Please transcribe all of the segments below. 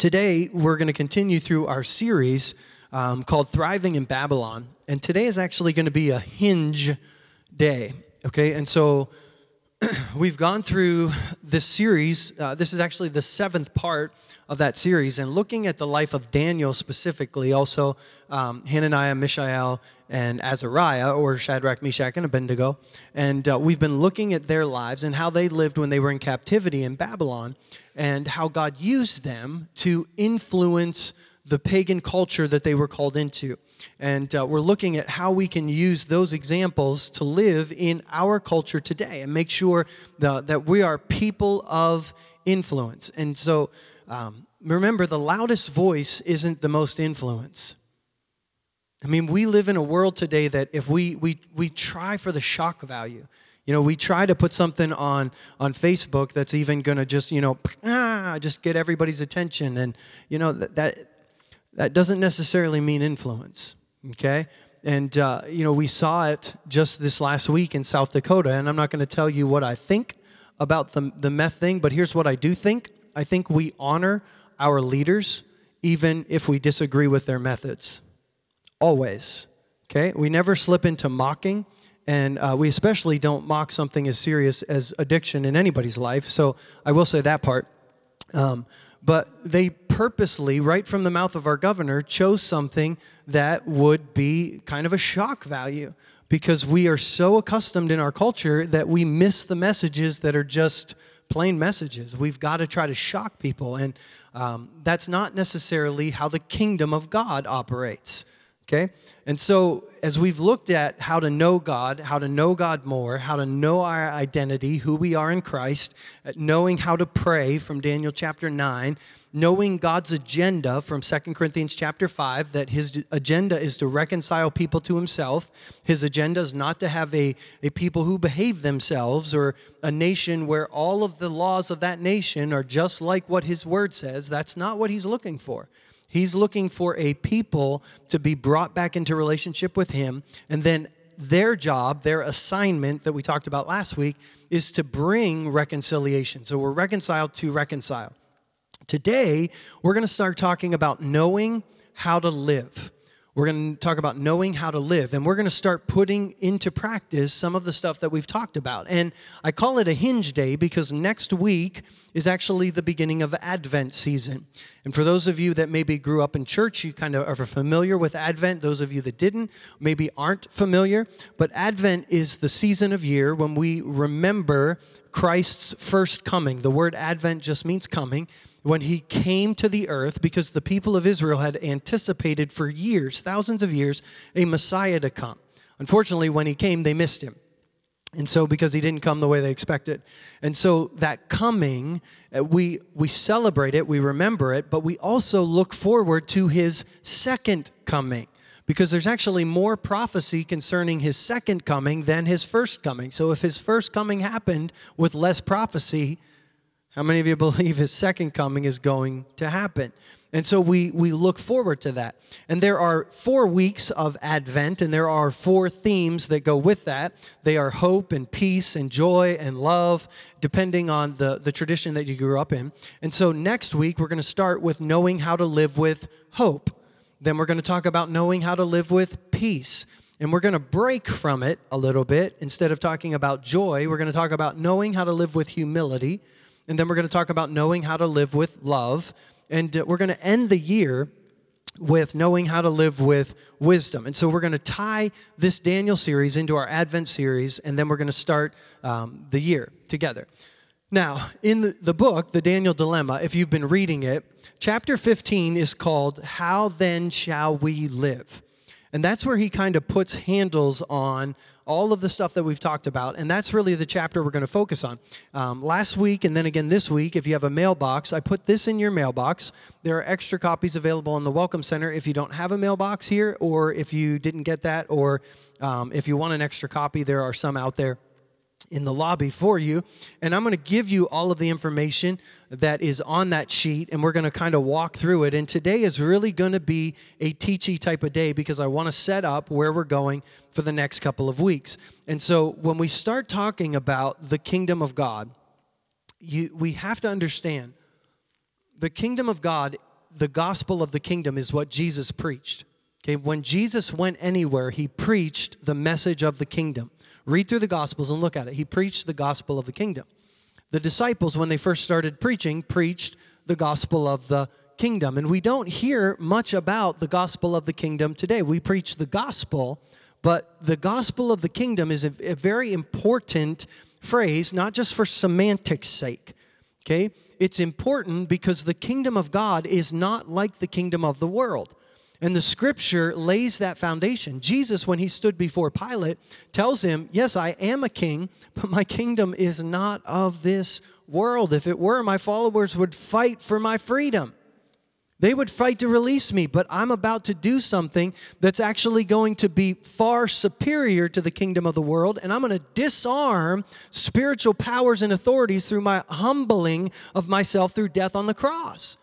Today, we're going to continue through our series um, called Thriving in Babylon. And today is actually going to be a hinge day. Okay, and so we've gone through this series. Uh, this is actually the seventh part of that series, and looking at the life of Daniel specifically, also um, Hananiah, Mishael, and Azariah, or Shadrach, Meshach, and Abednego. And uh, we've been looking at their lives and how they lived when they were in captivity in Babylon, and how God used them to influence the pagan culture that they were called into. And uh, we're looking at how we can use those examples to live in our culture today and make sure the, that we are people of influence. And so um, remember, the loudest voice isn't the most influence. I mean, we live in a world today that if we, we, we try for the shock value, you know, we try to put something on on Facebook that's even going to just, you know, just get everybody's attention, and you know that, that that doesn't necessarily mean influence, okay? And, uh, you know, we saw it just this last week in South Dakota, and I'm not going to tell you what I think about the, the meth thing, but here's what I do think. I think we honor our leaders even if we disagree with their methods. Always, okay? We never slip into mocking, and uh, we especially don't mock something as serious as addiction in anybody's life. So I will say that part. Um, but they purposely, right from the mouth of our governor, chose something that would be kind of a shock value because we are so accustomed in our culture that we miss the messages that are just plain messages. We've got to try to shock people, and um, that's not necessarily how the kingdom of God operates. Okay? And so, as we've looked at how to know God, how to know God more, how to know our identity, who we are in Christ, uh, knowing how to pray from Daniel chapter 9, knowing God's agenda from 2 Corinthians chapter 5, that his agenda is to reconcile people to himself. His agenda is not to have a, a people who behave themselves or a nation where all of the laws of that nation are just like what his word says. That's not what he's looking for. He's looking for a people to be brought back into relationship with Him. And then their job, their assignment that we talked about last week, is to bring reconciliation. So we're reconciled to reconcile. Today, we're going to start talking about knowing how to live. We're going to talk about knowing how to live, and we're going to start putting into practice some of the stuff that we've talked about. And I call it a hinge day because next week is actually the beginning of Advent season. And for those of you that maybe grew up in church, you kind of are familiar with Advent. Those of you that didn't, maybe aren't familiar. But Advent is the season of year when we remember Christ's first coming. The word Advent just means coming when he came to the earth because the people of Israel had anticipated for years, thousands of years, a Messiah to come. Unfortunately, when he came, they missed him. And so, because he didn't come the way they expected. And so, that coming, uh, we, we celebrate it, we remember it, but we also look forward to his second coming because there's actually more prophecy concerning his second coming than his first coming. So, if his first coming happened with less prophecy, how many of you believe his second coming is going to happen? And so we, we look forward to that. And there are four weeks of Advent, and there are four themes that go with that. They are hope and peace and joy and love, depending on the, the tradition that you grew up in. And so next week, we're going to start with knowing how to live with hope. Then we're going to talk about knowing how to live with peace. And we're going to break from it a little bit. Instead of talking about joy, we're going to talk about knowing how to live with humility. And then we're going to talk about knowing how to live with love. And uh, we're going to end the year with knowing how to live with wisdom. And so we're going to tie this Daniel series into our Advent series, and then we're going to start um, the year together. Now, in the, the book, The Daniel Dilemma, if you've been reading it, chapter 15 is called How Then Shall We Live? And that's where he kind of puts handles on all of the stuff that we've talked about. And that's really the chapter we're going to focus on. Um, last week and then again this week, if you have a mailbox, I put this in your mailbox. There are extra copies available in the Welcome Center if you don't have a mailbox here, or if you didn't get that, or um, if you want an extra copy, there are some out there in the lobby for you. And I'm going to give you all of the information that is on that sheet, and we're going to kind of walk through it. And today is really going to be a teachy type of day because I want to set up where we're going for the next couple of weeks. And so when we start talking about the kingdom of God, you, we have to understand the kingdom of God the gospel of the kingdom is what Jesus preached. Okay, when Jesus went anywhere, he preached the message of the kingdom. Read through the gospels and look at it. He preached the gospel of the kingdom. The disciples, when they first started preaching, preached the gospel of the kingdom. And we don't hear much about the gospel of the kingdom today. We preach the gospel, but the gospel of the kingdom is a, a very important phrase, not just for semantics' sake. Okay? It's important because the kingdom of God is not like the kingdom of the world. And the scripture lays that foundation. Jesus, when he stood before Pilate, tells him, Yes, I am a king, but my kingdom is not of this world. If it were, my followers would fight for my freedom. They would fight to release me, but I'm about to do something that's actually going to be far superior to the kingdom of the world, and I'm going to disarm spiritual powers and authorities through my humbling of myself through death on the cross.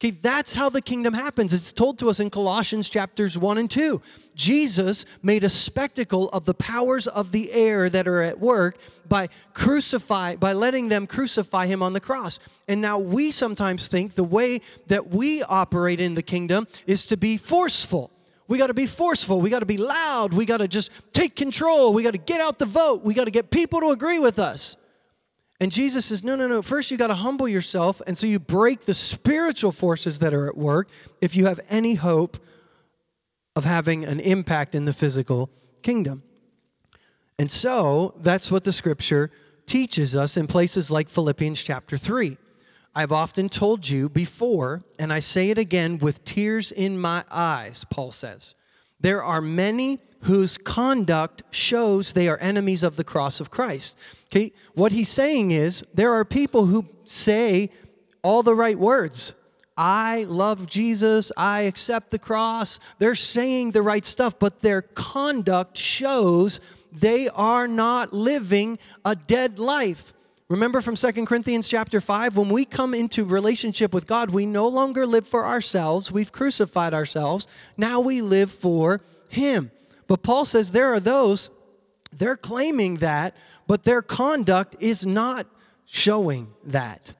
Okay, that's how the kingdom happens. It's told to us in Colossians chapters 1 and 2. Jesus made a spectacle of the powers of the air that are at work by crucify by letting them crucify him on the cross. And now we sometimes think the way that we operate in the kingdom is to be forceful. We got to be forceful. We got to be loud. We got to just take control. We got to get out the vote. We got to get people to agree with us. And Jesus says, no, no, no. First, you got to humble yourself. And so you break the spiritual forces that are at work if you have any hope of having an impact in the physical kingdom. And so that's what the scripture teaches us in places like Philippians chapter 3. I've often told you before, and I say it again with tears in my eyes, Paul says. There are many whose conduct shows they are enemies of the cross of Christ. Okay, what he's saying is there are people who say all the right words. I love Jesus, I accept the cross. They're saying the right stuff, but their conduct shows they are not living a dead life. Remember from Second Corinthians chapter 5 when we come into relationship with God, we no longer live for ourselves. We've crucified ourselves. Now we live for him. But Paul says there are those, they're claiming that, but their conduct is not showing that.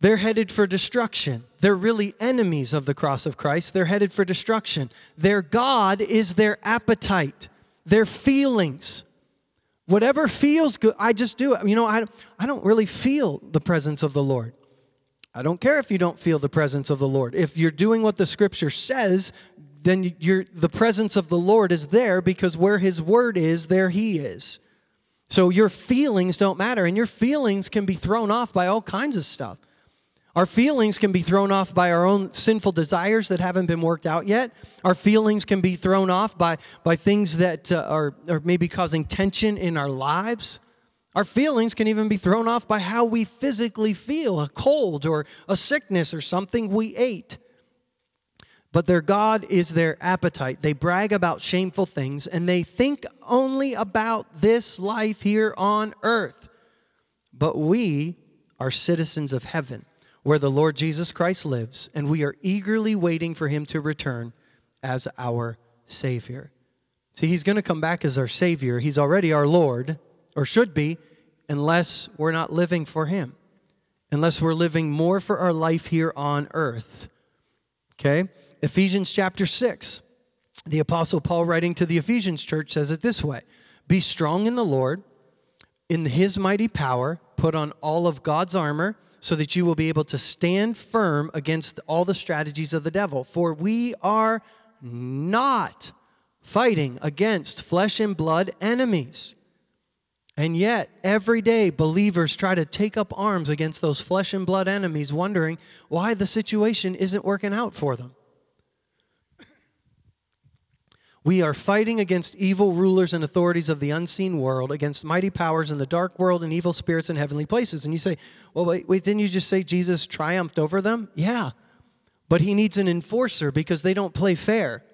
They're headed for destruction. They're really enemies of the cross of Christ. They're headed for destruction. Their God is their appetite, their feelings. Whatever feels good, I just do it. You know, I, I don't really feel the presence of the Lord. I don't care if you don't feel the presence of the Lord. If you're doing what the scripture says, then you're, the presence of the Lord is there because where His word is, there He is. So your feelings don't matter, and your feelings can be thrown off by all kinds of stuff. Our feelings can be thrown off by our own sinful desires that haven't been worked out yet. Our feelings can be thrown off by, by things that uh, are, are maybe causing tension in our lives. Our feelings can even be thrown off by how we physically feel a cold or a sickness or something we ate but their God is their appetite. They brag about shameful things and they think only about this life here on earth. But we are citizens of heaven, where the Lord Jesus Christ lives, and we are eagerly waiting for him to return as our Savior. See, he's going to come back as our Savior. He's already our Lord, or should be, unless we're not living for him, unless we're living more for our life here on earth. Okay? Ephesians chapter 6. The Apostle Paul, writing to the Ephesians church, says it this way Be strong in the Lord, in his mighty power, put on all of God's armor, so that you will be able to stand firm against all the strategies of the devil. For we are not fighting against flesh and blood enemies. And yet, every day, believers try to take up arms against those flesh and blood enemies, wondering why the situation isn't working out for them. We are fighting against evil rulers and authorities of the unseen world, against mighty powers in the dark world and evil spirits in heavenly places. And you say, well, wait, wait, didn't you just say Jesus triumphed over them? Yeah. But he needs an enforcer because they don't play fair.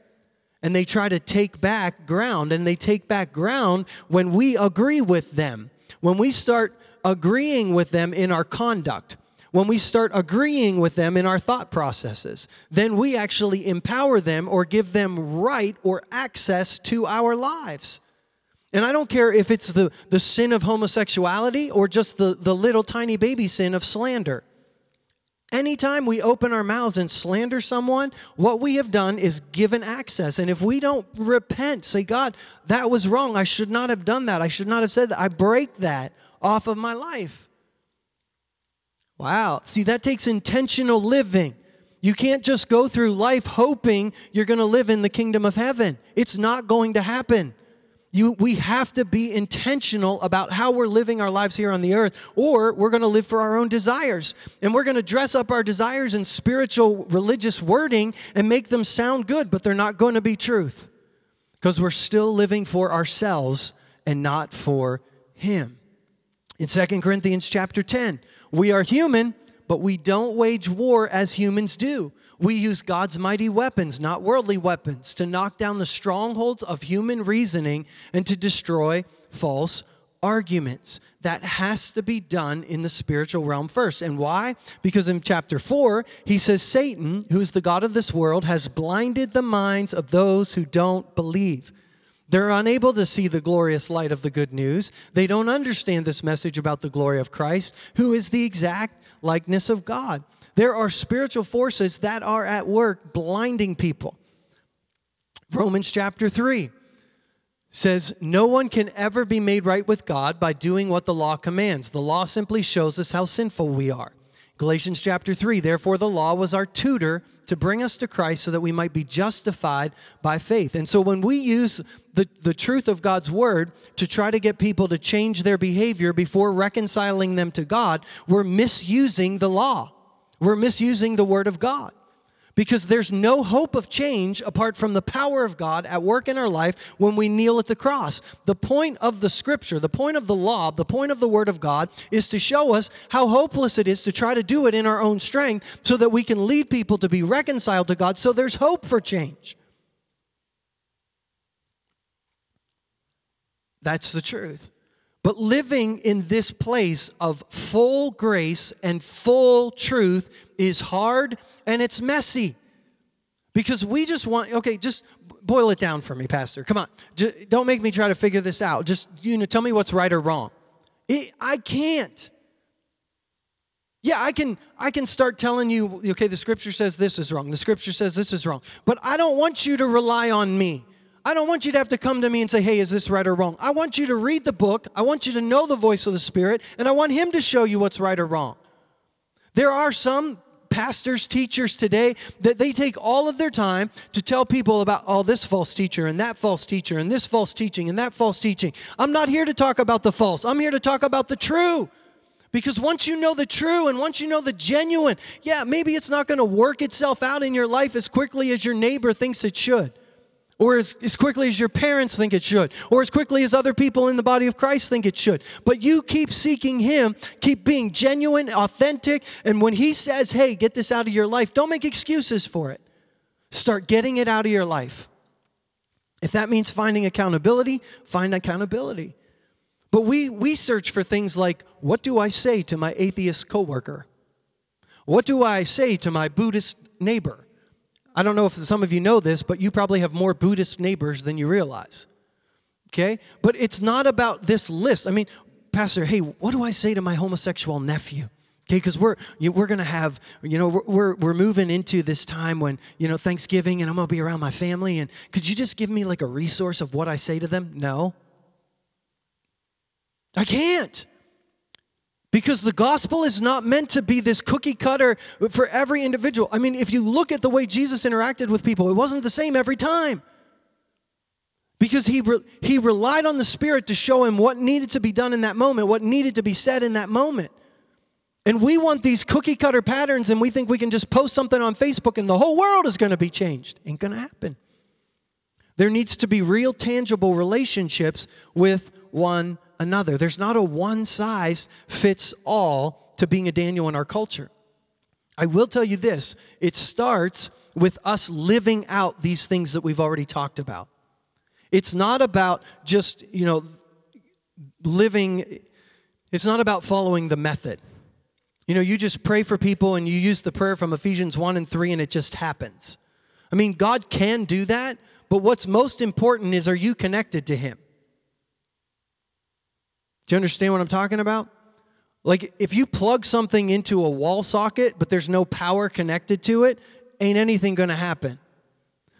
And they try to take back ground, and they take back ground when we agree with them. When we start agreeing with them in our conduct, when we start agreeing with them in our thought processes, then we actually empower them or give them right or access to our lives. And I don't care if it's the, the sin of homosexuality or just the, the little tiny baby sin of slander. Anytime we open our mouths and slander someone, what we have done is given access. And if we don't repent, say, God, that was wrong. I should not have done that. I should not have said that. I break that off of my life. Wow. See, that takes intentional living. You can't just go through life hoping you're going to live in the kingdom of heaven. It's not going to happen. You, we have to be intentional about how we're living our lives here on the earth, or we're going to live for our own desires. And we're going to dress up our desires in spiritual, religious wording and make them sound good, but they're not going to be truth because we're still living for ourselves and not for Him. In 2 Corinthians chapter 10, we are human, but we don't wage war as humans do. We use God's mighty weapons, not worldly weapons, to knock down the strongholds of human reasoning and to destroy false arguments. That has to be done in the spiritual realm first. And why? Because in chapter 4, he says Satan, who's the God of this world, has blinded the minds of those who don't believe. They're unable to see the glorious light of the good news. They don't understand this message about the glory of Christ, who is the exact likeness of God. There are spiritual forces that are at work blinding people. Romans chapter 3 says, No one can ever be made right with God by doing what the law commands. The law simply shows us how sinful we are. Galatians chapter 3, therefore the law was our tutor to bring us to Christ so that we might be justified by faith. And so when we use the, the truth of God's word to try to get people to change their behavior before reconciling them to God, we're misusing the law. We're misusing the Word of God because there's no hope of change apart from the power of God at work in our life when we kneel at the cross. The point of the scripture, the point of the law, the point of the word of God is to show us how hopeless it is to try to do it in our own strength so that we can lead people to be reconciled to God so there's hope for change. That's the truth. But living in this place of full grace and full truth is hard and it's messy. Because we just want, okay, just boil it down for me, Pastor. Come on. Just don't make me try to figure this out. Just, you know, tell me what's right or wrong. It, I can't. Yeah, I can I can start telling you, okay, the scripture says this is wrong. The scripture says this is wrong. But I don't want you to rely on me. I don't want you to have to come to me and say, hey, is this right or wrong? I want you to read the book. I want you to know the voice of the Spirit, and I want Him to show you what's right or wrong. There are some pastors, teachers today that they take all of their time to tell people about oh, this false teacher and that false teacher and this false teaching and that false teaching. I'm not here to talk about the false, I'm here to talk about the true. Because once you know the true and once you know the genuine, yeah, maybe it's not going to work itself out in your life as quickly as your neighbor thinks it should or as, as quickly as your parents think it should, or as quickly as other people in the body of Christ think it should. But you keep seeking Him, keep being genuine, authentic, and when He says, hey, get this out of your life, don't make excuses for it. Start getting it out of your life. If that means finding accountability, find accountability. But we, we search for things like what do I say to my atheist coworker? What do I say to my Buddhist neighbor? I don't know if some of you know this, but you probably have more Buddhist neighbors than you realize. Okay? But it's not about this list. I mean, Pastor, hey, what do I say to my homosexual nephew? Okay, because we're we're gonna have you know we're we're moving into this time when you know Thanksgiving and I'm gonna be around my family and could you just give me like a resource of what I say to them? No, I can't. Because the gospel is not meant to be this cookie cutter for every individual. I mean, if you look at the way Jesus interacted with people, it wasn't the same every time. Because he, re- he relied on the Spirit to show him what needed to be done in that moment, what needed to be said in that moment. And we want these cookie cutter patterns, and we think we can just post something on Facebook and the whole world is going to be changed. Ain't going to happen. There needs to be real, tangible relationships with one another. There's not a one size fits all to being a Daniel in our culture. I will tell you this it starts with us living out these things that we've already talked about. It's not about just, you know, living, it's not about following the method. You know, you just pray for people and you use the prayer from Ephesians 1 and 3 and it just happens. I mean, God can do that, but what's most important is are you connected to Him? Do you understand what I'm talking about? Like if you plug something into a wall socket, but there's no power connected to it, ain't anything to happen.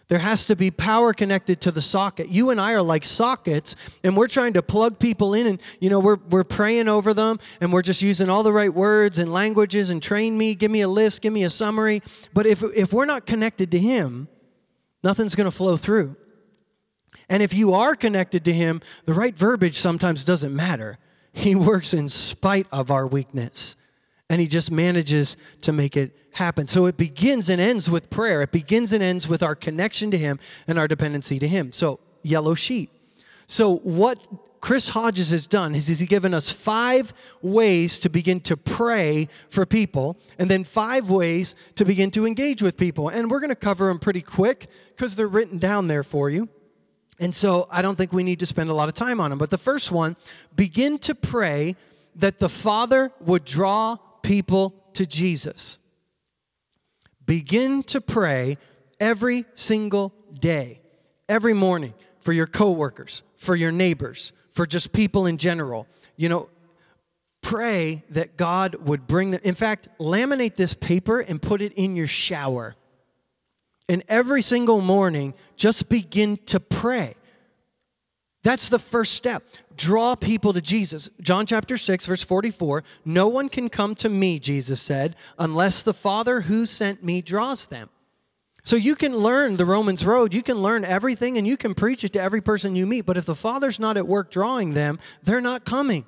There has to be power connected to the socket. You and I are like sockets, and we're trying to plug people in, and you know we're we're praying over them, and we're just using all the right words and languages and train me, give me a list, give me a summary. But if if we're not connected to Him, nothing's going to flow through. And if you are connected to Him, the right verbiage sometimes doesn't matter. He works in spite of our weakness, and He just manages to make it happen. So it begins and ends with prayer. It begins and ends with our connection to Him and our dependency to Him. So, yellow sheet. So, what Chris Hodges has done is he's given us five ways to begin to pray for people, and then five ways to begin to engage with people. And we're going to cover them pretty quick because they're written down there for you. And so I don't think we need to spend a lot of time on them. But the first one begin to pray that the Father would draw people to Jesus. Begin to pray every single day, every morning for your coworkers, for your neighbors, for just people in general. You know, pray that God would bring them. In fact, laminate this paper and put it in your shower. And every single morning, just begin to pray. That's the first step. Draw people to Jesus. John chapter 6, verse 44 No one can come to me, Jesus said, unless the Father who sent me draws them. So you can learn the Romans road, you can learn everything, and you can preach it to every person you meet. But if the Father's not at work drawing them, they're not coming.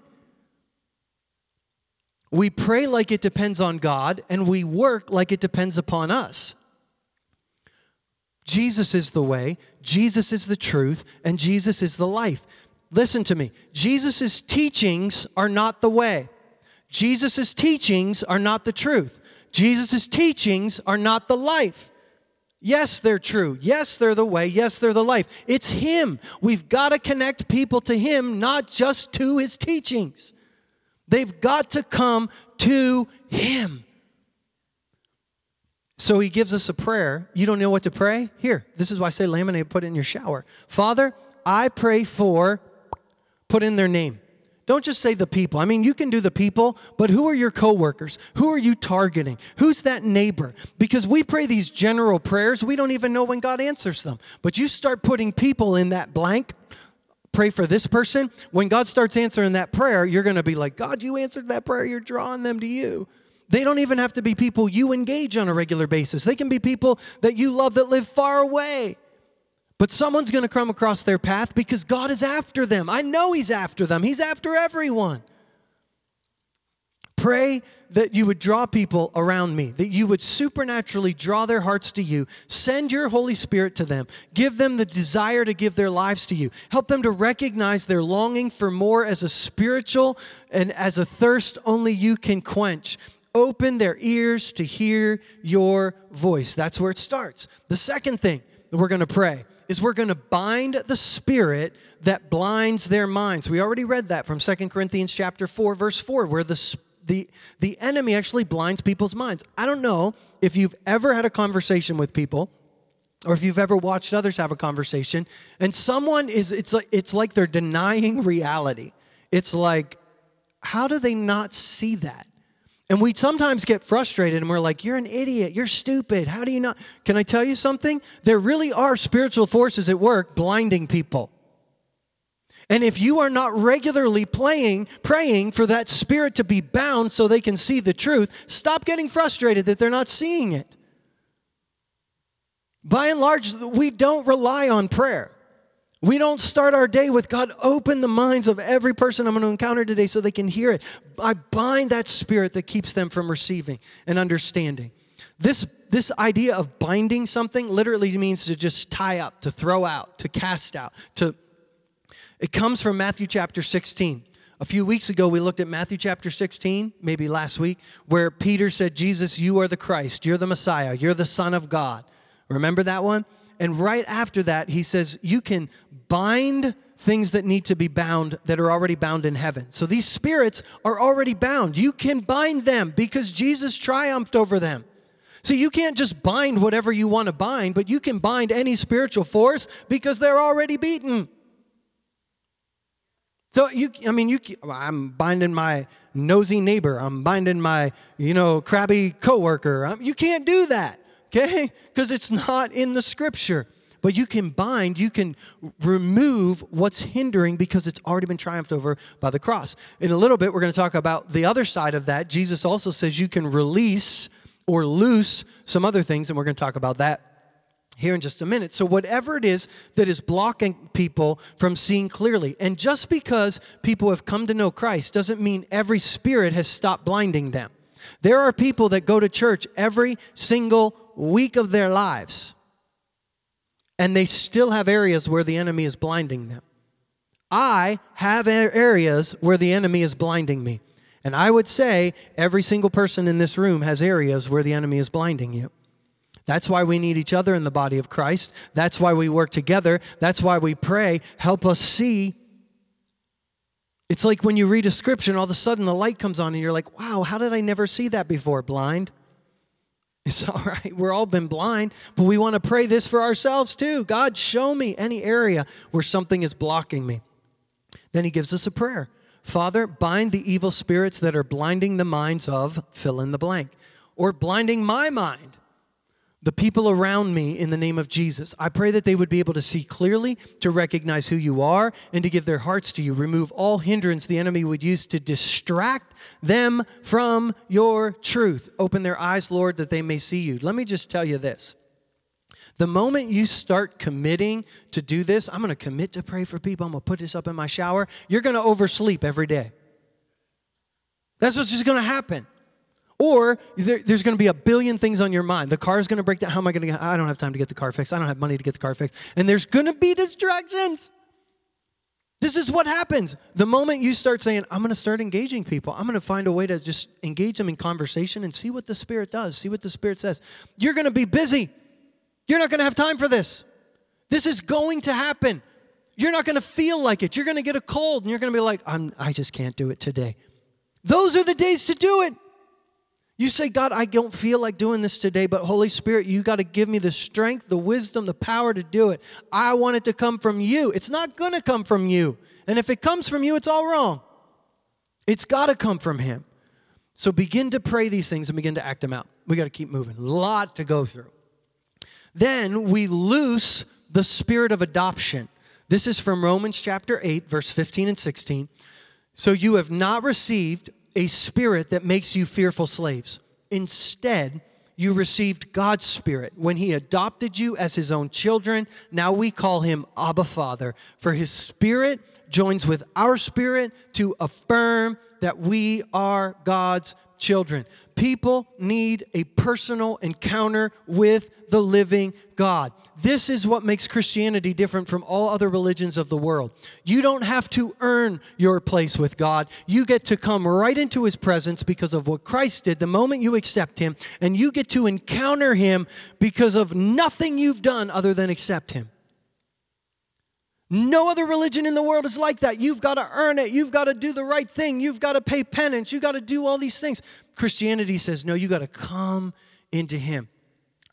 We pray like it depends on God, and we work like it depends upon us. Jesus is the way, Jesus is the truth, and Jesus is the life. Listen to me. Jesus' teachings are not the way. Jesus' teachings are not the truth. Jesus' teachings are not the life. Yes, they're true. Yes, they're the way. Yes, they're the life. It's Him. We've got to connect people to Him, not just to His teachings. They've got to come to Him. So he gives us a prayer. You don't know what to pray? Here, this is why I say laminate, put it in your shower. Father, I pray for, put in their name. Don't just say the people. I mean, you can do the people, but who are your coworkers? Who are you targeting? Who's that neighbor? Because we pray these general prayers, we don't even know when God answers them. But you start putting people in that blank, pray for this person. When God starts answering that prayer, you're going to be like, God, you answered that prayer. You're drawing them to you. They don't even have to be people you engage on a regular basis. They can be people that you love that live far away. But someone's going to come across their path because God is after them. I know He's after them, He's after everyone. Pray that you would draw people around me, that you would supernaturally draw their hearts to you. Send your Holy Spirit to them. Give them the desire to give their lives to you. Help them to recognize their longing for more as a spiritual and as a thirst only you can quench open their ears to hear your voice. That's where it starts. The second thing that we're going to pray is we're going to bind the spirit that blinds their minds. We already read that from Second Corinthians chapter 4 verse 4 where the the the enemy actually blinds people's minds. I don't know if you've ever had a conversation with people or if you've ever watched others have a conversation and someone is it's like it's like they're denying reality. It's like how do they not see that? And we sometimes get frustrated and we're like, you're an idiot. You're stupid. How do you not? Can I tell you something? There really are spiritual forces at work blinding people. And if you are not regularly playing, praying for that spirit to be bound so they can see the truth, stop getting frustrated that they're not seeing it. By and large, we don't rely on prayer. We don't start our day with God, open the minds of every person I'm going to encounter today so they can hear it. I bind that spirit that keeps them from receiving and understanding. This, this idea of binding something literally means to just tie up, to throw out, to cast out, to it comes from Matthew chapter 16. A few weeks ago, we looked at Matthew chapter 16, maybe last week, where Peter said, Jesus, you are the Christ, you're the Messiah, you're the Son of God. Remember that one? And right after that, he says, You can bind things that need to be bound that are already bound in heaven. So these spirits are already bound. You can bind them because Jesus triumphed over them. So you can't just bind whatever you want to bind, but you can bind any spiritual force because they're already beaten. So you, I mean, you, I'm binding my nosy neighbor. I'm binding my, you know, crabby coworker. I'm, you can't do that, okay? Because it's not in the scripture. But you can bind, you can remove what's hindering because it's already been triumphed over by the cross. In a little bit, we're going to talk about the other side of that. Jesus also says you can release or loose some other things, and we're going to talk about that here in just a minute. So, whatever it is that is blocking people from seeing clearly, and just because people have come to know Christ doesn't mean every spirit has stopped blinding them. There are people that go to church every single week of their lives, and they still have areas where the enemy is blinding them. I have areas where the enemy is blinding me. And I would say every single person in this room has areas where the enemy is blinding you. That's why we need each other in the body of Christ. That's why we work together. That's why we pray. Help us see. It's like when you read a scripture and all of a sudden the light comes on and you're like, wow, how did I never see that before? Blind. It's all right. We're all been blind, but we want to pray this for ourselves too. God, show me any area where something is blocking me. Then he gives us a prayer. Father, bind the evil spirits that are blinding the minds of fill in the blank or blinding my mind the people around me in the name of Jesus. I pray that they would be able to see clearly, to recognize who you are, and to give their hearts to you. Remove all hindrance the enemy would use to distract them from your truth. Open their eyes, Lord, that they may see you. Let me just tell you this. The moment you start committing to do this, I'm going to commit to pray for people. I'm going to put this up in my shower. You're going to oversleep every day. That's what's just going to happen. Or there, there's going to be a billion things on your mind. The car is going to break down. How am I going to get? I don't have time to get the car fixed. I don't have money to get the car fixed. And there's going to be distractions. This is what happens. The moment you start saying, I'm going to start engaging people, I'm going to find a way to just engage them in conversation and see what the Spirit does, see what the Spirit says. You're going to be busy. You're not going to have time for this. This is going to happen. You're not going to feel like it. You're going to get a cold and you're going to be like, I'm, I just can't do it today. Those are the days to do it. You say, God, I don't feel like doing this today, but Holy Spirit, you got to give me the strength, the wisdom, the power to do it. I want it to come from you. It's not going to come from you. And if it comes from you, it's all wrong. It's got to come from Him. So begin to pray these things and begin to act them out. We got to keep moving. A lot to go through. Then we loose the spirit of adoption. This is from Romans chapter 8, verse 15 and 16. So you have not received a spirit that makes you fearful slaves. Instead, you received God's Spirit when He adopted you as His own children. Now we call Him Abba Father, for His Spirit joins with our spirit to affirm that we are God's children. People need a personal encounter with the living God. This is what makes Christianity different from all other religions of the world. You don't have to earn your place with God. You get to come right into His presence because of what Christ did the moment you accept Him, and you get to encounter Him because of nothing you've done other than accept Him. No other religion in the world is like that. You've got to earn it. You've got to do the right thing. You've got to pay penance. You've got to do all these things. Christianity says, no, you got to come into Him.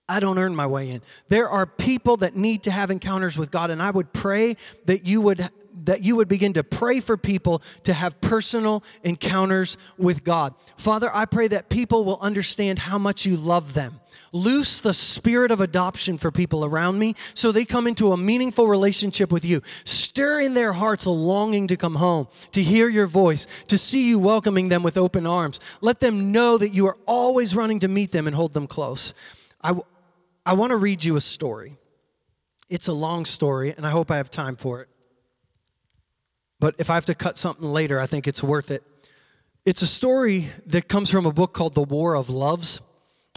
I don't earn my way in. There are people that need to have encounters with God, and I would pray that you would that you would begin to pray for people to have personal encounters with God. Father, I pray that people will understand how much you love them. Loose the spirit of adoption for people around me so they come into a meaningful relationship with you. Stir in their hearts a longing to come home, to hear your voice, to see you welcoming them with open arms. Let them know that you are always running to meet them and hold them close. I, I want to read you a story. It's a long story, and I hope I have time for it. But if I have to cut something later, I think it's worth it. It's a story that comes from a book called The War of Loves.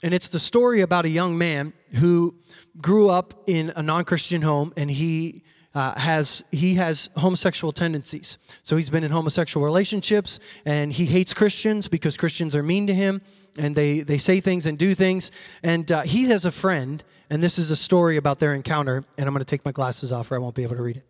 And it's the story about a young man who grew up in a non Christian home and he. Uh, has he has homosexual tendencies so he's been in homosexual relationships and he hates christians because christians are mean to him and they they say things and do things and uh, he has a friend and this is a story about their encounter and i'm going to take my glasses off or i won't be able to read it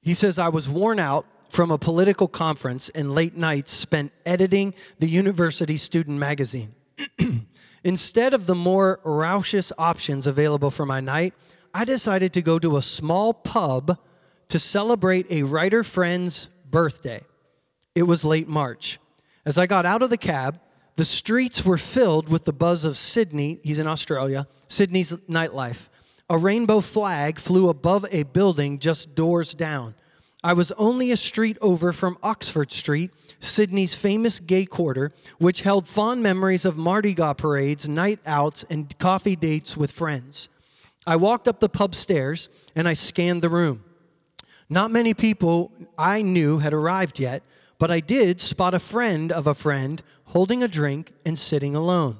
he says i was worn out from a political conference and late nights spent editing the university student magazine. Instead of the more raucous options available for my night, I decided to go to a small pub to celebrate a writer friend's birthday. It was late March. As I got out of the cab, the streets were filled with the buzz of Sydney, he's in Australia, Sydney's nightlife. A rainbow flag flew above a building just doors down. I was only a street over from Oxford Street, Sydney's famous gay quarter, which held fond memories of Mardi Gras parades, night outs, and coffee dates with friends. I walked up the pub stairs and I scanned the room. Not many people I knew had arrived yet, but I did spot a friend of a friend holding a drink and sitting alone.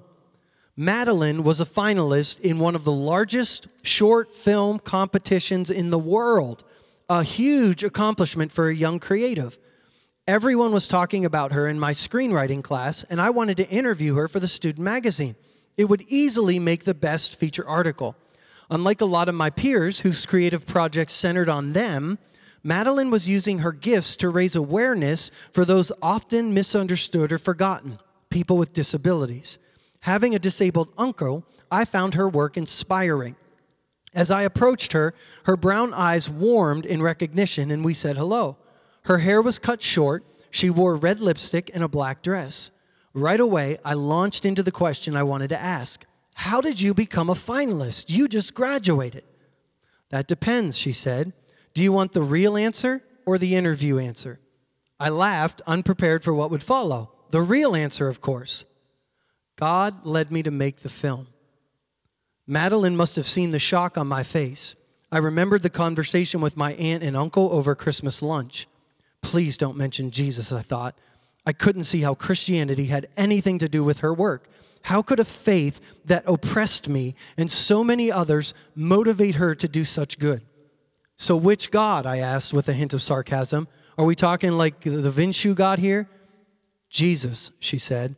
Madeline was a finalist in one of the largest short film competitions in the world, a huge accomplishment for a young creative. Everyone was talking about her in my screenwriting class, and I wanted to interview her for the student magazine. It would easily make the best feature article. Unlike a lot of my peers whose creative projects centered on them, Madeline was using her gifts to raise awareness for those often misunderstood or forgotten people with disabilities. Having a disabled uncle, I found her work inspiring. As I approached her, her brown eyes warmed in recognition, and we said hello. Her hair was cut short, she wore red lipstick and a black dress. Right away, I launched into the question I wanted to ask How did you become a finalist? You just graduated. That depends, she said. Do you want the real answer or the interview answer? I laughed, unprepared for what would follow. The real answer, of course. God led me to make the film. Madeline must have seen the shock on my face. I remembered the conversation with my aunt and uncle over Christmas lunch. Please don't mention Jesus, I thought. I couldn't see how Christianity had anything to do with her work. How could a faith that oppressed me and so many others motivate her to do such good? So, which God? I asked with a hint of sarcasm. Are we talking like the Vishnu God here? Jesus, she said.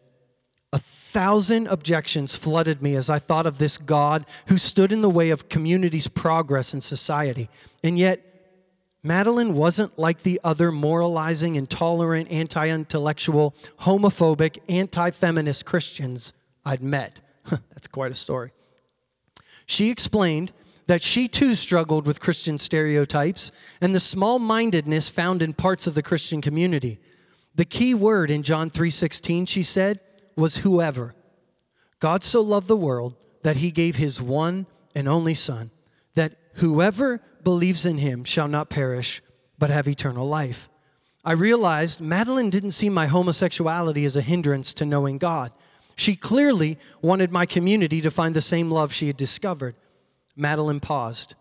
A thousand objections flooded me as I thought of this God who stood in the way of community's progress in society. And yet, Madeline wasn't like the other moralizing, intolerant, anti intellectual, homophobic, anti feminist Christians I'd met. That's quite a story. She explained that she too struggled with Christian stereotypes and the small mindedness found in parts of the Christian community. The key word in John 3:16 she said was whoever. God so loved the world that he gave his one and only son that whoever believes in him shall not perish but have eternal life. I realized Madeline didn't see my homosexuality as a hindrance to knowing God. She clearly wanted my community to find the same love she had discovered. Madeline paused.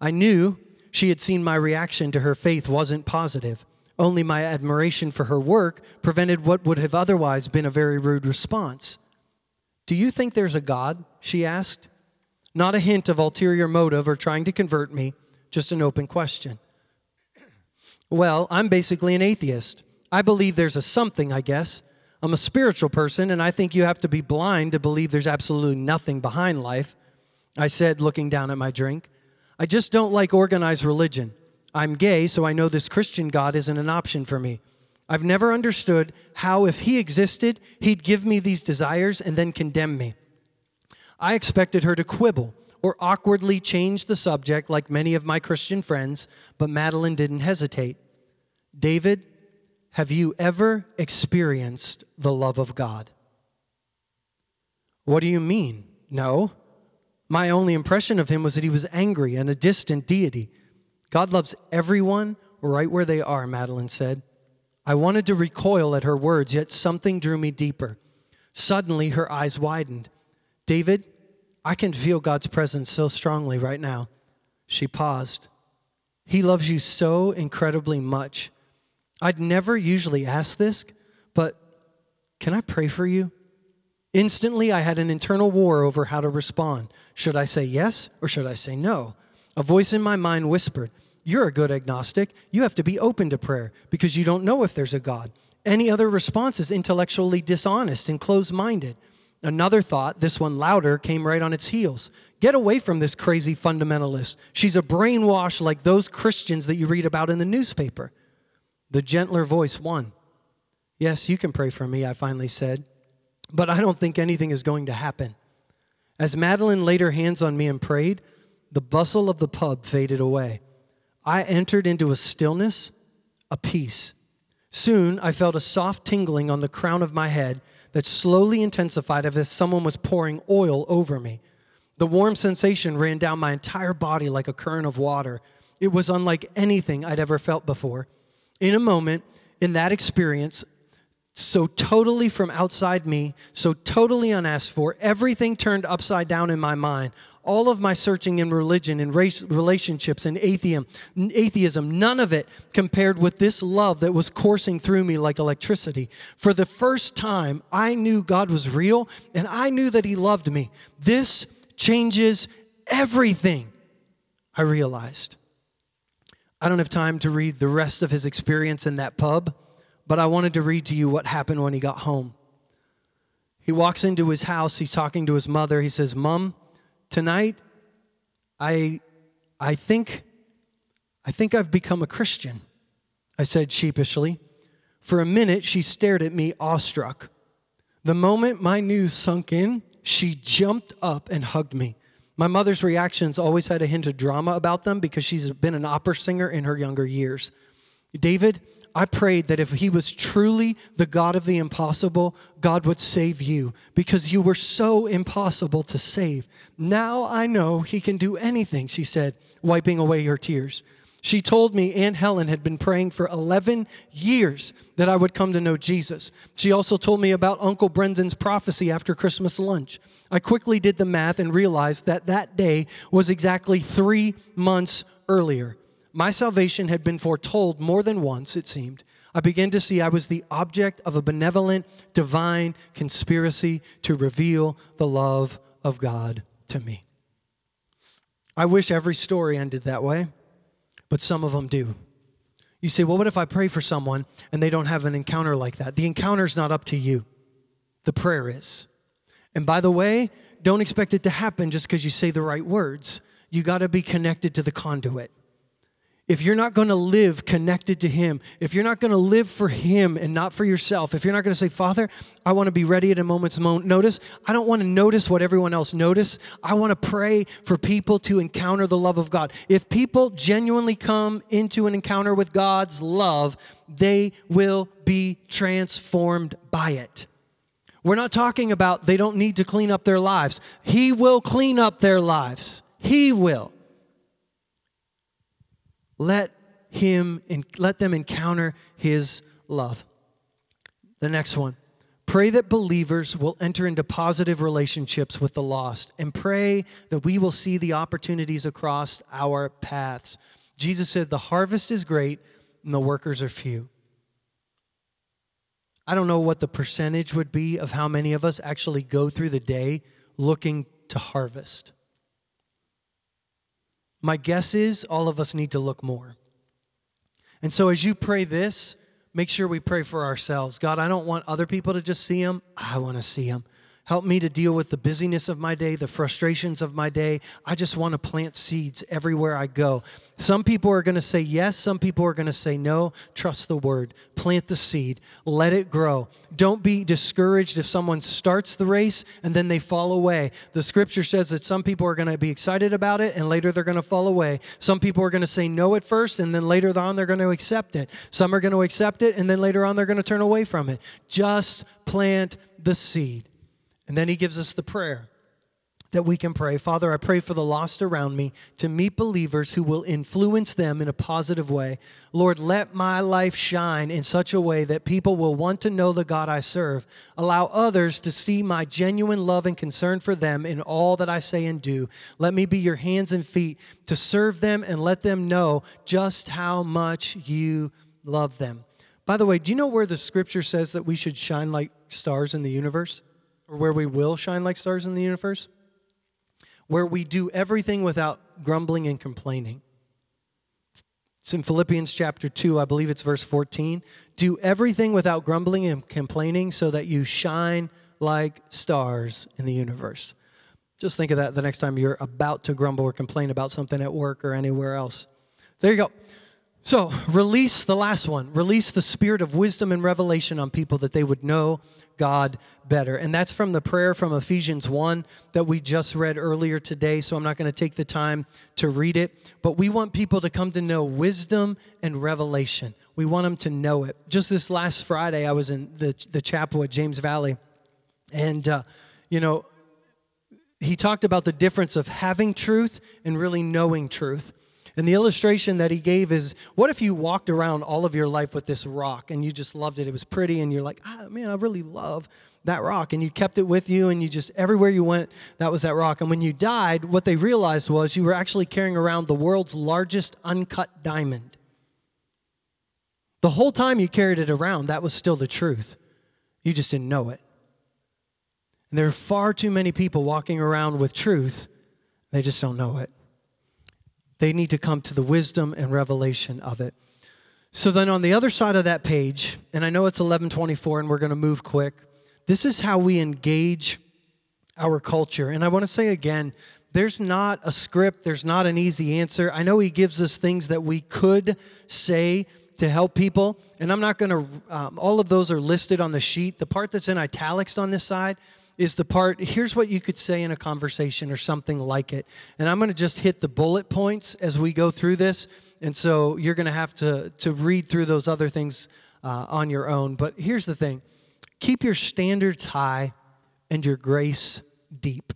I knew she had seen my reaction to her faith wasn't positive. Only my admiration for her work prevented what would have otherwise been a very rude response. Do you think there's a God? she asked. Not a hint of ulterior motive or trying to convert me, just an open question. Well, I'm basically an atheist. I believe there's a something, I guess. I'm a spiritual person, and I think you have to be blind to believe there's absolutely nothing behind life. I said, looking down at my drink. I just don't like organized religion. I'm gay, so I know this Christian God isn't an option for me. I've never understood how, if He existed, He'd give me these desires and then condemn me. I expected her to quibble or awkwardly change the subject like many of my Christian friends, but Madeline didn't hesitate. David, have you ever experienced the love of God? What do you mean? No. My only impression of him was that he was angry and a distant deity. God loves everyone right where they are, Madeline said. I wanted to recoil at her words, yet something drew me deeper. Suddenly, her eyes widened. David, I can feel God's presence so strongly right now. She paused. He loves you so incredibly much. I'd never usually ask this, but can I pray for you? Instantly, I had an internal war over how to respond. Should I say yes or should I say no? A voice in my mind whispered, You're a good agnostic. You have to be open to prayer because you don't know if there's a God. Any other response is intellectually dishonest and closed minded. Another thought, this one louder, came right on its heels. Get away from this crazy fundamentalist. She's a brainwash like those Christians that you read about in the newspaper. The gentler voice won. Yes, you can pray for me, I finally said but I don't think anything is going to happen. As Madeline laid her hands on me and prayed, the bustle of the pub faded away. I entered into a stillness, a peace. Soon I felt a soft tingling on the crown of my head that slowly intensified as if someone was pouring oil over me. The warm sensation ran down my entire body like a current of water. It was unlike anything I'd ever felt before. In a moment, in that experience, so totally from outside me, so totally unasked for, everything turned upside down in my mind. All of my searching in religion and race, relationships and atheism, atheism, none of it compared with this love that was coursing through me like electricity. For the first time, I knew God was real and I knew that He loved me. This changes everything, I realized. I don't have time to read the rest of his experience in that pub, but I wanted to read to you what happened when he got home. He walks into his house, he's talking to his mother. He says, "Mom, tonight I I think I think I've become a Christian." I said sheepishly. For a minute, she stared at me awestruck. The moment my news sunk in, she jumped up and hugged me. My mother's reactions always had a hint of drama about them because she's been an opera singer in her younger years. David, I prayed that if he was truly the God of the impossible, God would save you because you were so impossible to save. Now I know he can do anything, she said, wiping away her tears. She told me Aunt Helen had been praying for 11 years that I would come to know Jesus. She also told me about Uncle Brendan's prophecy after Christmas lunch. I quickly did the math and realized that that day was exactly three months earlier. My salvation had been foretold more than once, it seemed. I began to see I was the object of a benevolent, divine conspiracy to reveal the love of God to me. I wish every story ended that way but some of them do. You say, well, what if I pray for someone and they don't have an encounter like that? The encounter is not up to you, the prayer is. And by the way, don't expect it to happen just because you say the right words. You got to be connected to the conduit if you're not going to live connected to Him, if you're not going to live for Him and not for yourself, if you're not going to say, Father, I want to be ready at a moment's notice, I don't want to notice what everyone else notice. I want to pray for people to encounter the love of God. If people genuinely come into an encounter with God's love, they will be transformed by it. We're not talking about they don't need to clean up their lives. He will clean up their lives. He will let him and let them encounter his love. The next one. Pray that believers will enter into positive relationships with the lost and pray that we will see the opportunities across our paths. Jesus said, The harvest is great and the workers are few. I don't know what the percentage would be of how many of us actually go through the day looking to harvest. My guess is all of us need to look more. And so as you pray this, make sure we pray for ourselves. God, I don't want other people to just see them, I want to see them. Help me to deal with the busyness of my day, the frustrations of my day. I just want to plant seeds everywhere I go. Some people are going to say yes, some people are going to say no. Trust the word. Plant the seed, let it grow. Don't be discouraged if someone starts the race and then they fall away. The scripture says that some people are going to be excited about it and later they're going to fall away. Some people are going to say no at first and then later on they're going to accept it. Some are going to accept it and then later on they're going to turn away from it. Just plant the seed. And then he gives us the prayer that we can pray. Father, I pray for the lost around me to meet believers who will influence them in a positive way. Lord, let my life shine in such a way that people will want to know the God I serve. Allow others to see my genuine love and concern for them in all that I say and do. Let me be your hands and feet to serve them and let them know just how much you love them. By the way, do you know where the scripture says that we should shine like stars in the universe? Or where we will shine like stars in the universe, where we do everything without grumbling and complaining. It's in Philippians chapter 2, I believe it's verse 14. Do everything without grumbling and complaining so that you shine like stars in the universe. Just think of that the next time you're about to grumble or complain about something at work or anywhere else. There you go. So, release the last one. Release the spirit of wisdom and revelation on people that they would know God better. And that's from the prayer from Ephesians 1 that we just read earlier today. So, I'm not going to take the time to read it. But we want people to come to know wisdom and revelation. We want them to know it. Just this last Friday, I was in the, the chapel at James Valley. And, uh, you know, he talked about the difference of having truth and really knowing truth. And the illustration that he gave is what if you walked around all of your life with this rock and you just loved it? It was pretty, and you're like, ah, man, I really love that rock. And you kept it with you, and you just, everywhere you went, that was that rock. And when you died, what they realized was you were actually carrying around the world's largest uncut diamond. The whole time you carried it around, that was still the truth. You just didn't know it. And there are far too many people walking around with truth, they just don't know it. They need to come to the wisdom and revelation of it. So then on the other side of that page, and I know it's 1124 and we're going to move quick. This is how we engage our culture. And I want to say again, there's not a script, there's not an easy answer. I know he gives us things that we could say to help people, and I'm not going to, um, all of those are listed on the sheet. The part that's in italics on this side is the part here's what you could say in a conversation or something like it. And I'm going to just hit the bullet points as we go through this. And so you're going to have to, to read through those other things uh, on your own. But here's the thing keep your standards high and your grace deep.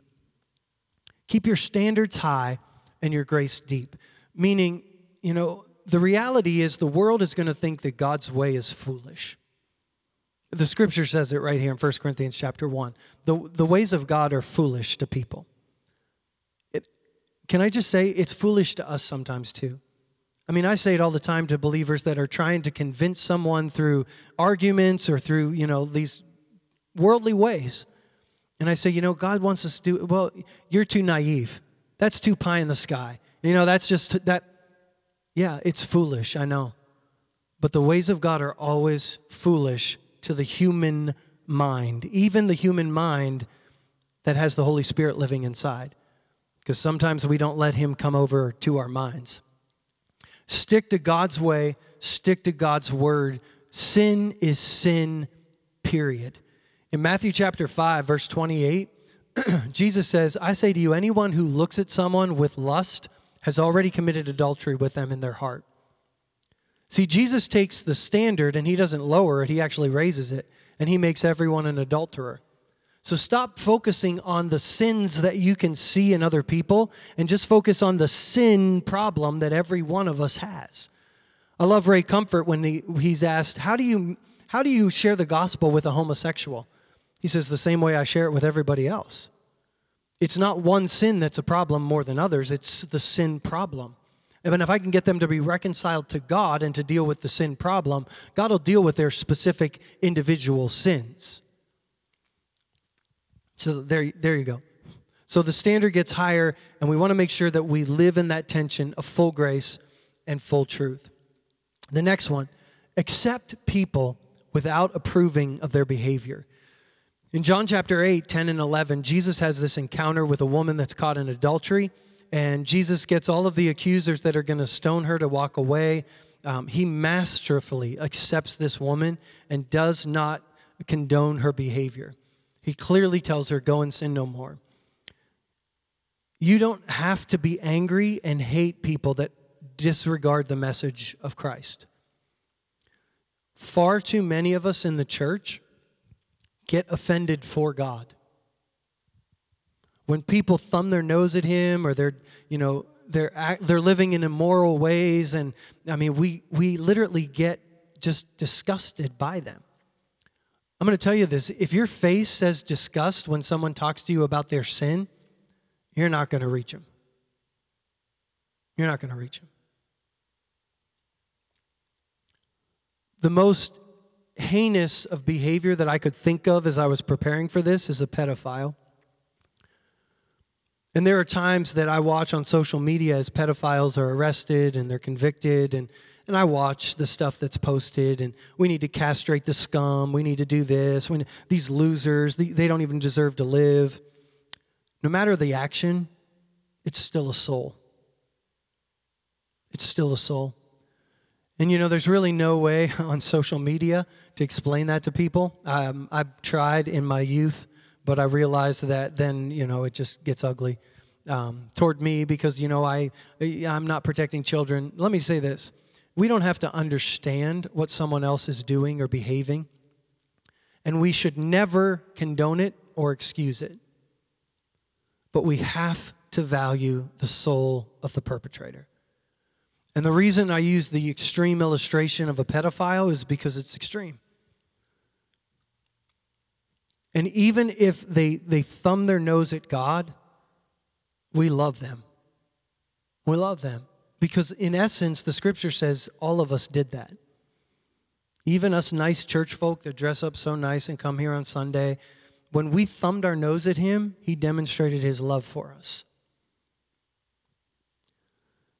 Keep your standards high and your grace deep. Meaning, you know, the reality is the world is going to think that God's way is foolish. The scripture says it right here in 1 Corinthians chapter 1. The, the ways of God are foolish to people. It, can I just say it's foolish to us sometimes too? I mean, I say it all the time to believers that are trying to convince someone through arguments or through, you know, these worldly ways. And I say, you know, God wants us to do, well, you're too naive. That's too pie in the sky. You know, that's just that, yeah, it's foolish, I know. But the ways of God are always foolish to the human mind, even the human mind that has the Holy Spirit living inside. Because sometimes we don't let Him come over to our minds. Stick to God's way, stick to God's word. Sin is sin, period. In Matthew chapter 5, verse 28, Jesus says, I say to you, anyone who looks at someone with lust has already committed adultery with them in their heart. See, Jesus takes the standard and he doesn't lower it, he actually raises it, and he makes everyone an adulterer. So stop focusing on the sins that you can see in other people and just focus on the sin problem that every one of us has. I love Ray Comfort when he, he's asked, how do, you, how do you share the gospel with a homosexual? He says, the same way I share it with everybody else. It's not one sin that's a problem more than others, it's the sin problem. And if I can get them to be reconciled to God and to deal with the sin problem, God will deal with their specific individual sins. So there, there you go. So the standard gets higher, and we want to make sure that we live in that tension of full grace and full truth. The next one accept people without approving of their behavior. In John chapter 8, 10 and 11, Jesus has this encounter with a woman that's caught in adultery and Jesus gets all of the accusers that are going to stone her to walk away. Um, he masterfully accepts this woman and does not condone her behavior. He clearly tells her, Go and sin no more. You don't have to be angry and hate people that disregard the message of Christ. Far too many of us in the church get offended for God when people thumb their nose at him or they're you know they're they're living in immoral ways and i mean we we literally get just disgusted by them. I'm going to tell you this if your face says disgust when someone talks to you about their sin you're not going to reach them you're not going to reach them the most heinous of behavior that i could think of as i was preparing for this is a pedophile and there are times that I watch on social media as pedophiles are arrested and they're convicted, and, and I watch the stuff that's posted, and we need to castrate the scum, we need to do this. When these losers, they don't even deserve to live. No matter the action, it's still a soul. It's still a soul. And you know, there's really no way on social media to explain that to people. Um, I've tried in my youth, but I realized that then, you know, it just gets ugly um, toward me because, you know, I, I'm not protecting children. Let me say this we don't have to understand what someone else is doing or behaving, and we should never condone it or excuse it. But we have to value the soul of the perpetrator. And the reason I use the extreme illustration of a pedophile is because it's extreme. And even if they, they thumb their nose at God, we love them. We love them. Because in essence, the scripture says all of us did that. Even us nice church folk that dress up so nice and come here on Sunday, when we thumbed our nose at him, he demonstrated his love for us.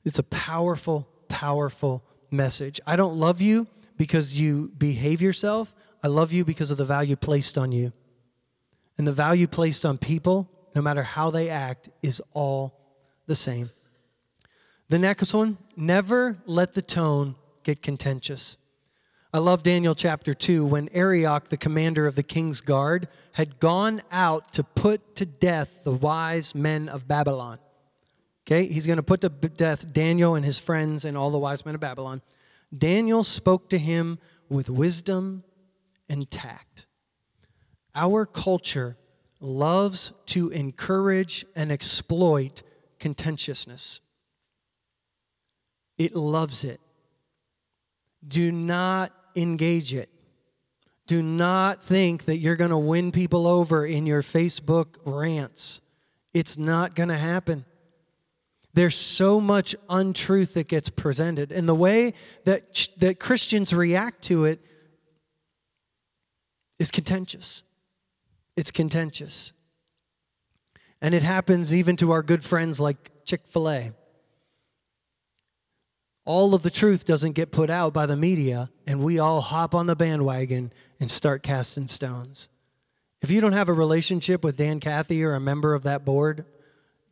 It's a powerful, powerful message. I don't love you because you behave yourself. I love you because of the value placed on you. And the value placed on people, no matter how they act, is all the same. The next one never let the tone get contentious. I love Daniel chapter 2 when Arioch, the commander of the king's guard, had gone out to put to death the wise men of Babylon. Okay, he's going to put to death Daniel and his friends and all the wise men of Babylon. Daniel spoke to him with wisdom and tact. Our culture loves to encourage and exploit contentiousness, it loves it. Do not engage it. Do not think that you're going to win people over in your Facebook rants. It's not going to happen. There's so much untruth that gets presented. And the way that, that Christians react to it is contentious. It's contentious. And it happens even to our good friends like Chick fil A. All of the truth doesn't get put out by the media, and we all hop on the bandwagon and start casting stones. If you don't have a relationship with Dan Cathy or a member of that board,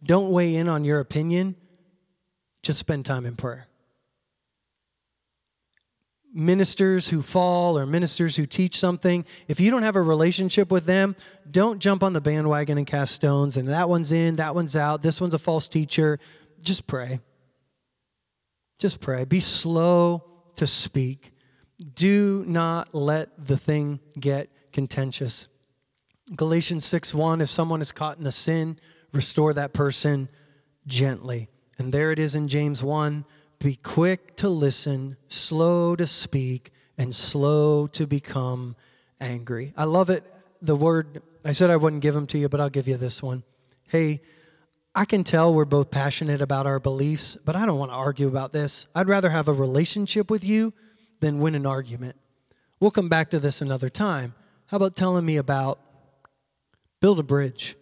don't weigh in on your opinion. Just spend time in prayer. Ministers who fall or ministers who teach something, if you don't have a relationship with them, don't jump on the bandwagon and cast stones. And that one's in, that one's out, this one's a false teacher. Just pray. Just pray. Be slow to speak. Do not let the thing get contentious. Galatians 6 1 If someone is caught in a sin, restore that person gently. And there it is in James 1 be quick to listen, slow to speak, and slow to become angry. I love it. The word, I said I wouldn't give them to you, but I'll give you this one. Hey, I can tell we're both passionate about our beliefs, but I don't want to argue about this. I'd rather have a relationship with you than win an argument. We'll come back to this another time. How about telling me about build a bridge?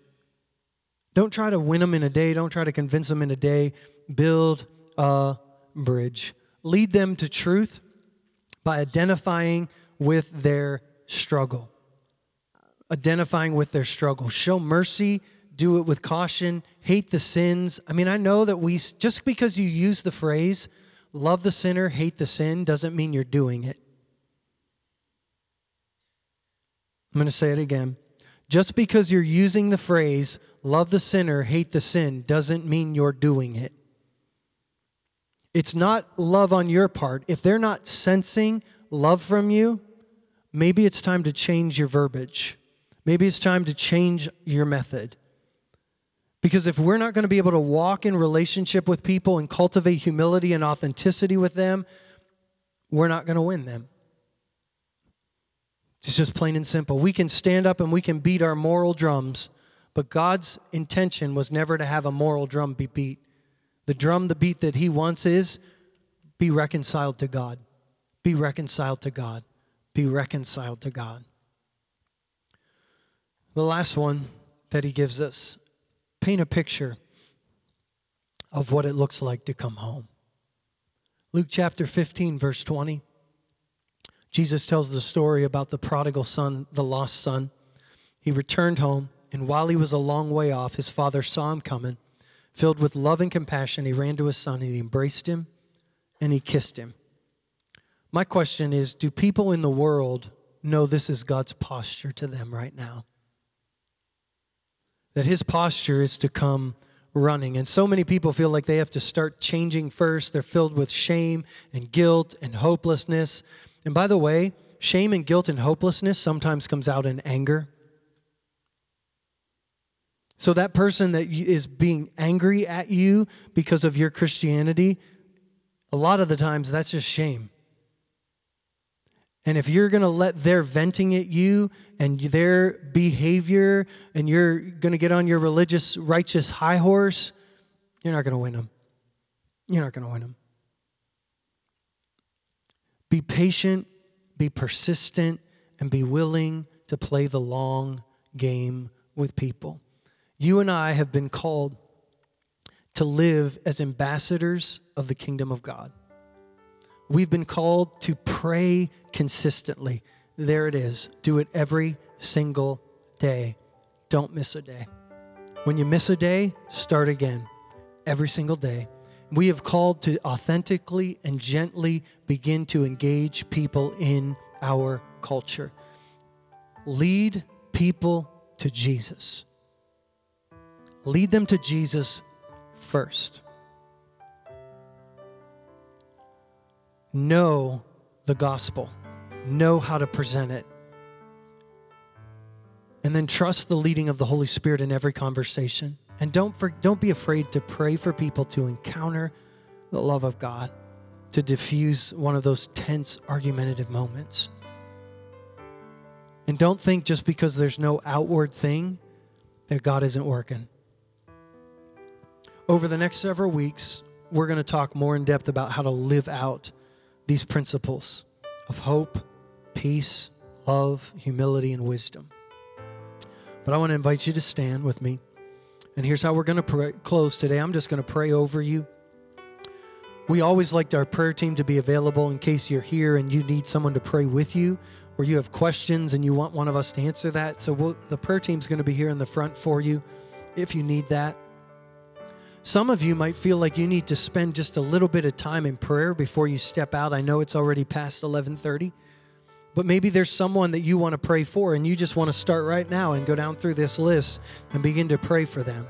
Don't try to win them in a day. Don't try to convince them in a day. Build a bridge. Lead them to truth by identifying with their struggle. Identifying with their struggle. Show mercy. Do it with caution. Hate the sins. I mean, I know that we, just because you use the phrase, love the sinner, hate the sin, doesn't mean you're doing it. I'm going to say it again. Just because you're using the phrase, love the sinner, hate the sin, doesn't mean you're doing it. It's not love on your part. If they're not sensing love from you, maybe it's time to change your verbiage. Maybe it's time to change your method. Because if we're not going to be able to walk in relationship with people and cultivate humility and authenticity with them, we're not going to win them. It's just plain and simple. We can stand up and we can beat our moral drums, but God's intention was never to have a moral drum be beat. The drum, the beat that He wants is be reconciled to God. Be reconciled to God. Be reconciled to God. The last one that He gives us paint a picture of what it looks like to come home. Luke chapter 15, verse 20. Jesus tells the story about the prodigal son, the lost son. He returned home, and while he was a long way off, his father saw him coming Filled with love and compassion, he ran to his son and he embraced him and he kissed him. My question is do people in the world know this is God's posture to them right now? That his posture is to come running. And so many people feel like they have to start changing first. They're filled with shame and guilt and hopelessness. And by the way, shame and guilt and hopelessness sometimes comes out in anger. So that person that is being angry at you because of your Christianity, a lot of the times that's just shame. And if you're going to let their venting at you and their behavior and you're going to get on your religious, righteous high horse, you're not going to win them. You're not going to win them. Be patient, be persistent, and be willing to play the long game with people. You and I have been called to live as ambassadors of the kingdom of God. We've been called to pray consistently. There it is. Do it every single day. Don't miss a day. When you miss a day, start again every single day. We have called to authentically and gently begin to engage people in our culture. Lead people to Jesus. Lead them to Jesus first. know the gospel, know how to present it, and then trust the leading of the Holy Spirit in every conversation. And don't, for, don't be afraid to pray for people to encounter the love of God, to diffuse one of those tense, argumentative moments. And don't think just because there's no outward thing that God isn't working. Over the next several weeks, we're going to talk more in depth about how to live out these principles of hope, peace, love, humility, and wisdom. But I want to invite you to stand with me. And here's how we're going to pray, close today. I'm just going to pray over you. We always liked our prayer team to be available in case you're here and you need someone to pray with you or you have questions and you want one of us to answer that. So we'll, the prayer team's going to be here in the front for you if you need that. Some of you might feel like you need to spend just a little bit of time in prayer before you step out. I know it's already past 11:30, but maybe there's someone that you want to pray for and you just want to start right now and go down through this list and begin to pray for them.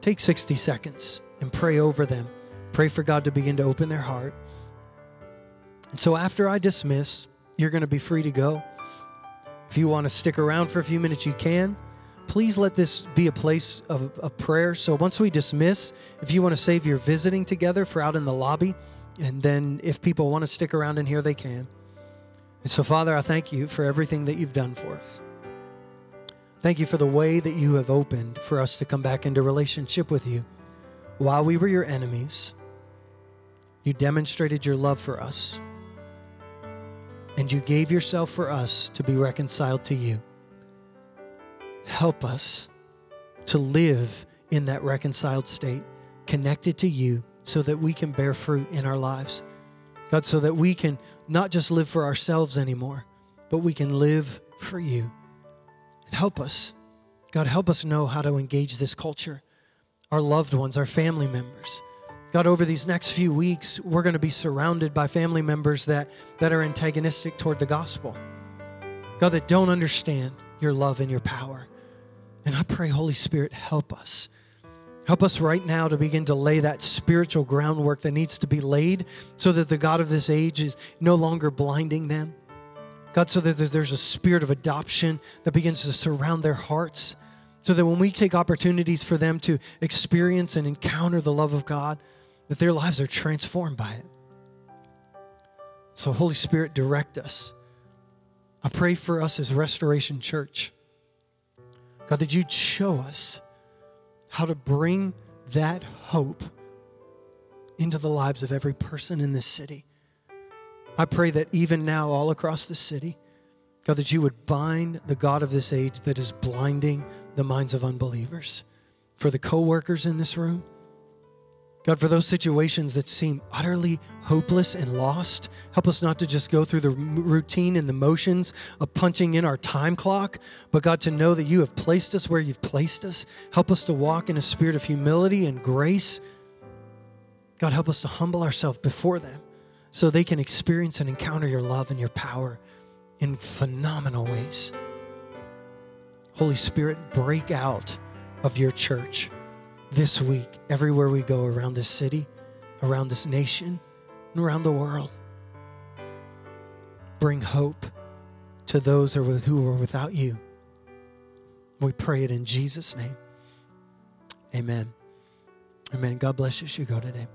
Take 60 seconds and pray over them. Pray for God to begin to open their heart. And so after I dismiss, you're going to be free to go. If you want to stick around for a few minutes, you can please let this be a place of, of prayer. So once we dismiss, if you want to save your visiting together for out in the lobby, and then if people want to stick around in here, they can. And so, Father, I thank you for everything that you've done for us. Thank you for the way that you have opened for us to come back into relationship with you. While we were your enemies, you demonstrated your love for us, and you gave yourself for us to be reconciled to you. Help us to live in that reconciled state, connected to you, so that we can bear fruit in our lives. God, so that we can not just live for ourselves anymore, but we can live for you. And help us. God, help us know how to engage this culture, our loved ones, our family members. God, over these next few weeks, we're going to be surrounded by family members that, that are antagonistic toward the gospel. God, that don't understand your love and your power. And I pray, Holy Spirit, help us. Help us right now to begin to lay that spiritual groundwork that needs to be laid so that the God of this age is no longer blinding them. God, so that there's a spirit of adoption that begins to surround their hearts, so that when we take opportunities for them to experience and encounter the love of God, that their lives are transformed by it. So, Holy Spirit, direct us. I pray for us as Restoration Church. God, that you'd show us how to bring that hope into the lives of every person in this city. I pray that even now, all across the city, God, that you would bind the God of this age that is blinding the minds of unbelievers. For the co workers in this room, God, for those situations that seem utterly hopeless and lost, help us not to just go through the routine and the motions of punching in our time clock, but God, to know that you have placed us where you've placed us. Help us to walk in a spirit of humility and grace. God, help us to humble ourselves before them so they can experience and encounter your love and your power in phenomenal ways. Holy Spirit, break out of your church this week, everywhere we go around this city, around this nation, and around the world. Bring hope to those who are without you. We pray it in Jesus' name. Amen. Amen. God bless you as you go today.